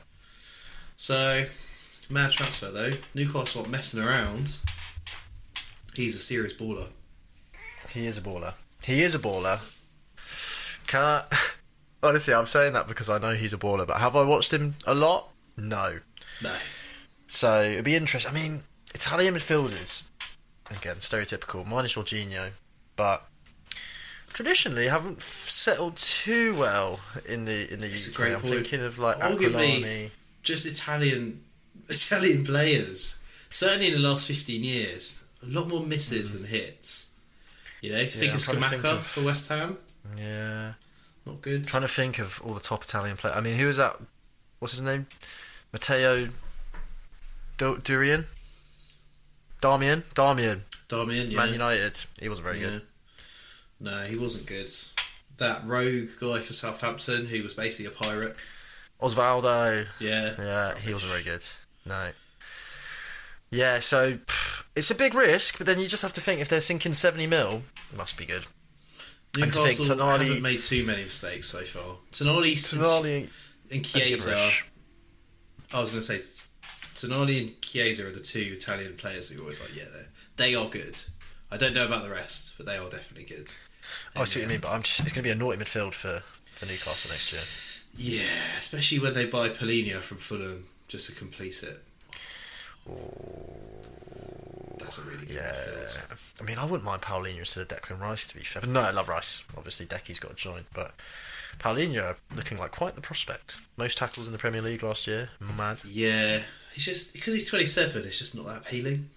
So, mad transfer though. Newcastle aren't messing around. He's a serious baller. He is a baller. He is a baller. Can I... Honestly, I'm saying that because I know he's a baller, but have I watched him a lot? No. No. So it'd be interesting. I mean, Italian midfielders, again, stereotypical, minus Jorginho, but traditionally haven't settled too well in the in the That's a UK. I'm point. thinking of like Arguably- Aquilani. Just Italian Italian players. Certainly in the last fifteen years, a lot more misses mm. than hits. You know, think I'm of trying to think Scamacca for West Ham. Yeah, Not good. trying to think of all the top Italian players. I mean, who was that? What's his name? Matteo Du- Durian. Darmian, Darmian, Darmian, yeah. Man United. He wasn't very Yeah. good. No, he wasn't good. That rogue guy for Southampton who was basically a pirate. Osvaldo. Yeah. Yeah, he wasn't very good. No. Yeah, so pff, it's a big risk, but then you just have to think if they're sinking seventy mil, it must be good. And to think Newcastle Tonali- haven't made too many mistakes so far. Tonali, Tonali and Chiesa. I was going to say Tonali and Chiesa are the two Italian players who are always like, yeah, they are good. I don't know about the rest, but they are definitely good. I see what you mean, but I'm just, it's going to be a naughty midfield for, for Newcastle next year. Yeah, especially when they buy Palhinha from Fulham just to complete it. That's a really good Yeah, midfield. I mean, I wouldn't mind Palhinha instead of Declan Rice to be fair. But no, I love Rice. Obviously, Decky's got a joint, but Palhinha looking like quite the prospect. Most tackles in the Premier League last year. Mad. Yeah, he's just because he's 27. It's just not that appealing.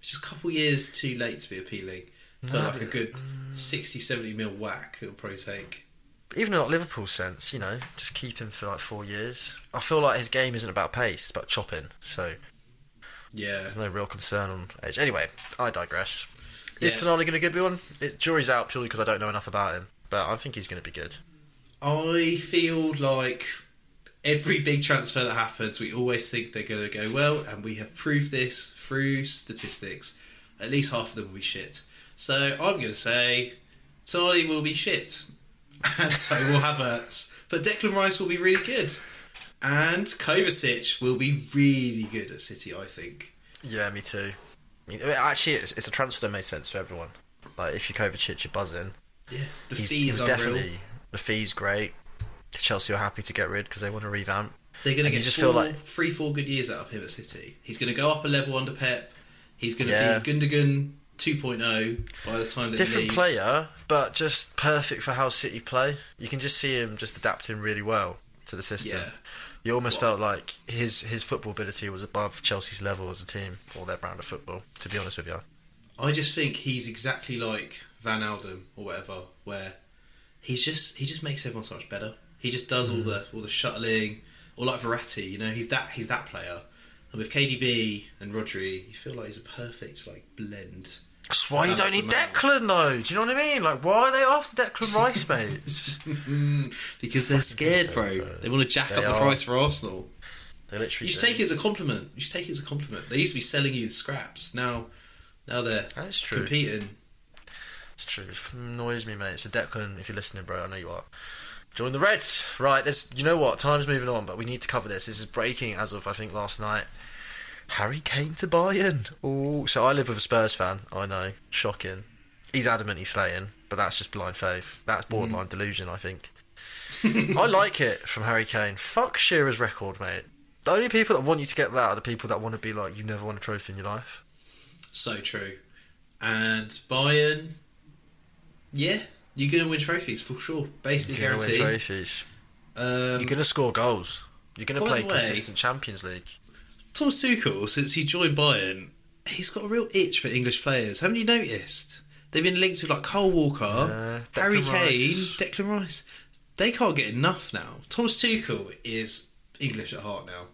It's just a couple years too late to be appealing. But No, like a good 60, 70 mil whack, it'll probably take. Even in like Liverpool sense, you know, just keep him for like four years. I feel like his game isn't about pace; it's about chopping. So Yeah, there's no real concern on age. Anyway, I digress. Is Yeah. Tonali going to be one? It's jury's out purely because I don't know enough about him, but I think he's going to be good. I feel like every big transfer that happens, we always think they're going to go well, and we have proved this through statistics. At least half of them will be shit. So I'm going to say Tonali will be shit, and so will Havertz. But Declan Rice will be really good, and Kovacic will be really good at City. I think. Yeah, me too. I mean, actually, it's, it's a transfer that made sense for everyone. Like if you're Kovacic, you're buzzing. Yeah, the He's, fees he's definitely the fees great. Chelsea are happy to get rid because they want to revamp. They're going to get just four, feel like- three, four good years out of him at City. He's going to go up a level under Pep. He's going to Yeah. be Gundogan 2.0 by the time that Different player, but just perfect for how City play. You can just see him just adapting really well to the system. Yeah. You almost felt like his his football ability was above Chelsea's level as a team or their brand of football. To be honest with you, I just think he's exactly like Van Alden or whatever, where he's just he just makes everyone so much better. He just does Mm. all the all the shuttling, or like Verratti, you know, he's that he's that player. And with KDB and Rodri, you feel like he's a perfect like blend. That's why you don't need. Declan though. Do you know what I mean? Like, why are they after Declan Rice, mate? Just- Because they're scared, bro. bro. They want to jack They up the are. price for Arsenal. they literally. You should do. take it as a compliment. You should take it as a compliment. They used to be selling you the scraps. Now, now they're That's true. competing. It's true. It annoys me, mate. So Declan, if you're listening, bro, I know you are. Join the Reds. Right, there's you know what, time's moving on, but we need to cover this. This is breaking as of I think last night. Harry Kane to Bayern. Oh, so I live with a Spurs fan. I know, shocking. He's adamant he's slaying, but that's just blind faith. That's borderline delusion, I think. I like it from Harry Kane. Fuck Shearer's record, mate. The only people that want you to get that are the people that want to be like, you never won a trophy in your life. So true. And Bayern, yeah, you're going to win trophies for sure. Basically You're gonna win guaranteed. trophies. Um, You're going to score goals. You're going to play way- consistent Champions League. Thomas Tuchel, since he joined Bayern, he's got a real itch for English players. Haven't you noticed? They've been linked with like Kyle Walker, Yeah, Harry Declan Kane, Rice. Declan Rice. They can't get enough now. Thomas Tuchel is English at heart now.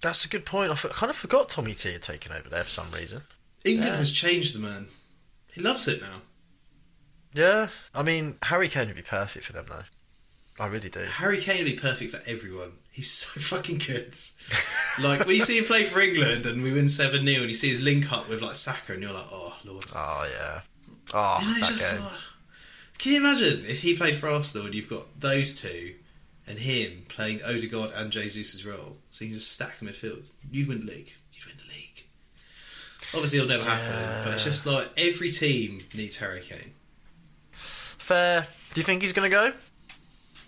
That's a good point. I f- kind of forgot Tommy T had taken over there for some reason. England Yeah. has changed the man. He loves it now. Yeah, I mean Harry Kane would be perfect for them though. I really do. Harry Kane would be perfect for everyone. He's so fucking good. like when you see him play for England and we win seven 0 and you see his link up with like Saka and you're like, oh lord. Oh yeah. Oh, You know, that just, game. Can you imagine if he played for Arsenal and you've got those two and him playing Odegaard and Jesus' role, so you can just stack the midfield? You'd win the league. You'd win the league. Obviously, it'll never happen, but it's just like every team needs Harry Kane. Fair. Do you think he's going to go?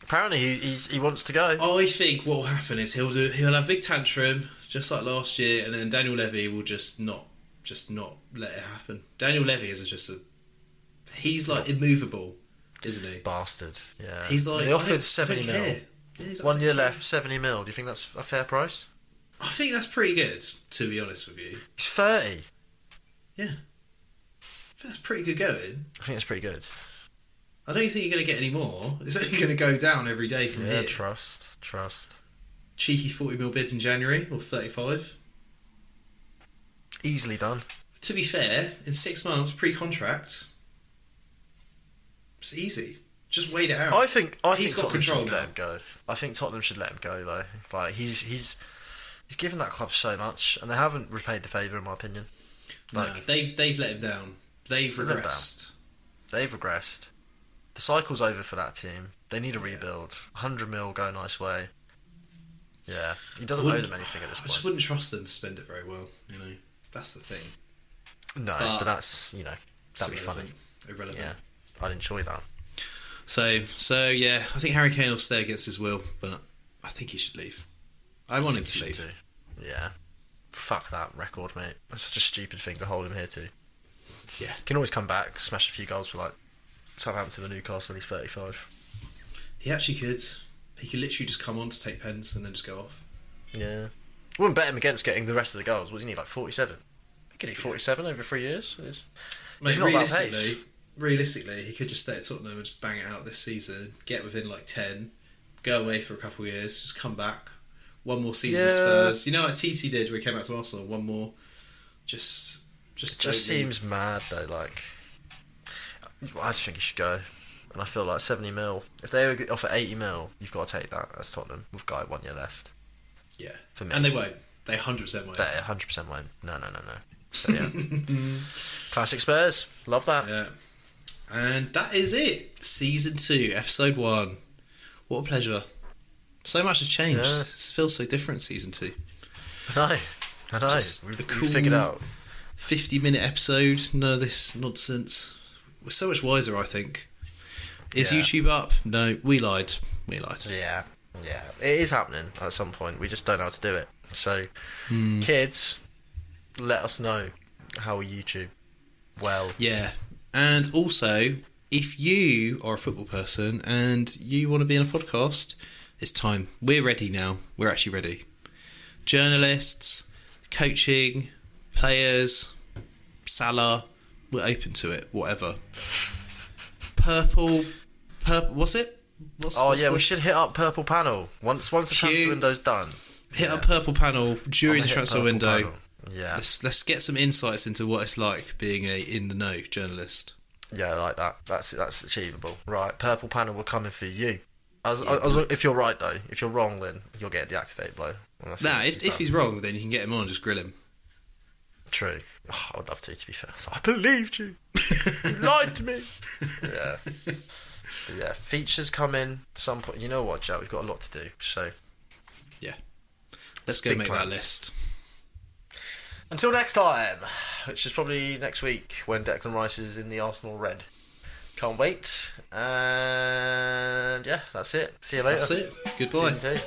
Apparently he he's, he wants to go. I think what will happen is he'll do he'll have a big tantrum, just like last year, and then Daniel Levy will just not, just not let it happen. Daniel Levy is just a, he's like immovable, isn't he? Bastard. Yeah. He's like they offered seventy mil. Yeah, like, One year care. left, seventy mil. Do you think that's a fair price? I think that's pretty good, to be honest with you. He's thirty. Yeah, I think that's pretty good going. I think that's pretty good. I don't think you're going to get any more. It's only going to go down every day from Yeah, here. trust, trust. Cheeky 40 mil bid in January or 35. Easily done. To be fair, in six months pre-contract, it's easy. Just wait it out. I think I He's think got Tottenham control should now. let him go. I think Tottenham should let him go though. Like he's he's he's given that club so much, and they haven't repaid the favour in my opinion. no, they've they've let him down. They've regressed. they've regressed. The cycle's over for that team. They need a rebuild. Hundred mil go a nice way. Yeah, he doesn't owe them anything at this point. I just wouldn't trust them to spend it very well. You know, that's the thing. No, but- but that's you know that'd be funny. irrelevant. Yeah, I'd enjoy that. So so yeah, I think Harry Kane will stay against his will, but I think he should leave. I want him to leave. do. Yeah. Fuck that record, mate. It's such a stupid thing to hold him here to. Yeah. he Can always come back, smash a few goals for like Southampton and Newcastle when he's 35. He actually could. He could literally just come on to take pens and then just go off. Yeah. Wouldn't bet him against getting the rest of the goals. What do you need, like 47? He could hit 47 over three years. It's, Mate, He's not that realistically, realistically, he could just stay at Tottenham and just bang it out this season, get within like ten, go away for a couple of years, just come back, one more season with Spurs. You know, like TT did when he came back to Arsenal. One more, just, just, it just seems mad though. Like, I just think he should go. And I feel like 70 mil. If they offer 80 mil, you've got to take that as Tottenham We've got one year left. yeah, for me. and they won't. They hundred percent won't. They 100% won't. No, no, no, no. So, yeah. Classic Spurs. Love that. Yeah, and that is it. Season two, episode one. What a pleasure. So much has changed. Yeah. It feels so different. Season two. I know. I know. Just We've, the we've figured out. 50 minute episode, none of this nonsense. We're so much wiser, I think. Is Yeah. YouTube up? No, we lied. We lied. Yeah, yeah, it is happening at some point. We just don't know how to do it. So, Hmm. kids, let us know how we YouTube well. Yeah. And also, if you are a football person and you want to be in a podcast, it's time. We're ready now. We're actually ready. Journalists, coaching, players, Salah, we're open to it, whatever. Purple, purple, what's it? What's, Oh what's yeah, the- we should hit up Purple Panel once once the transfer window's done. hit up purple panel during the transfer window. Panel. Yeah, Let's let's get some insights into what it's like being a in the know journalist. yeah, I like that. That's that's achievable. Right, Purple Panel will come in for you. As, as, if you're right though, if you're wrong, then you'll get a deactivate blow. Nah, if, if he's wrong, then you can get him on and just grill him. True. Oh, I would love to, to be fair. So I believed you. you lied to me. Yeah. But yeah, features come in some point. You know what, Joe? We've got a lot to do. So Yeah. Let's go make that list. until next time, which is probably next week when Declan Rice is in the Arsenal red. Can't wait. And yeah, that's it. See you later. That's it. Goodbye.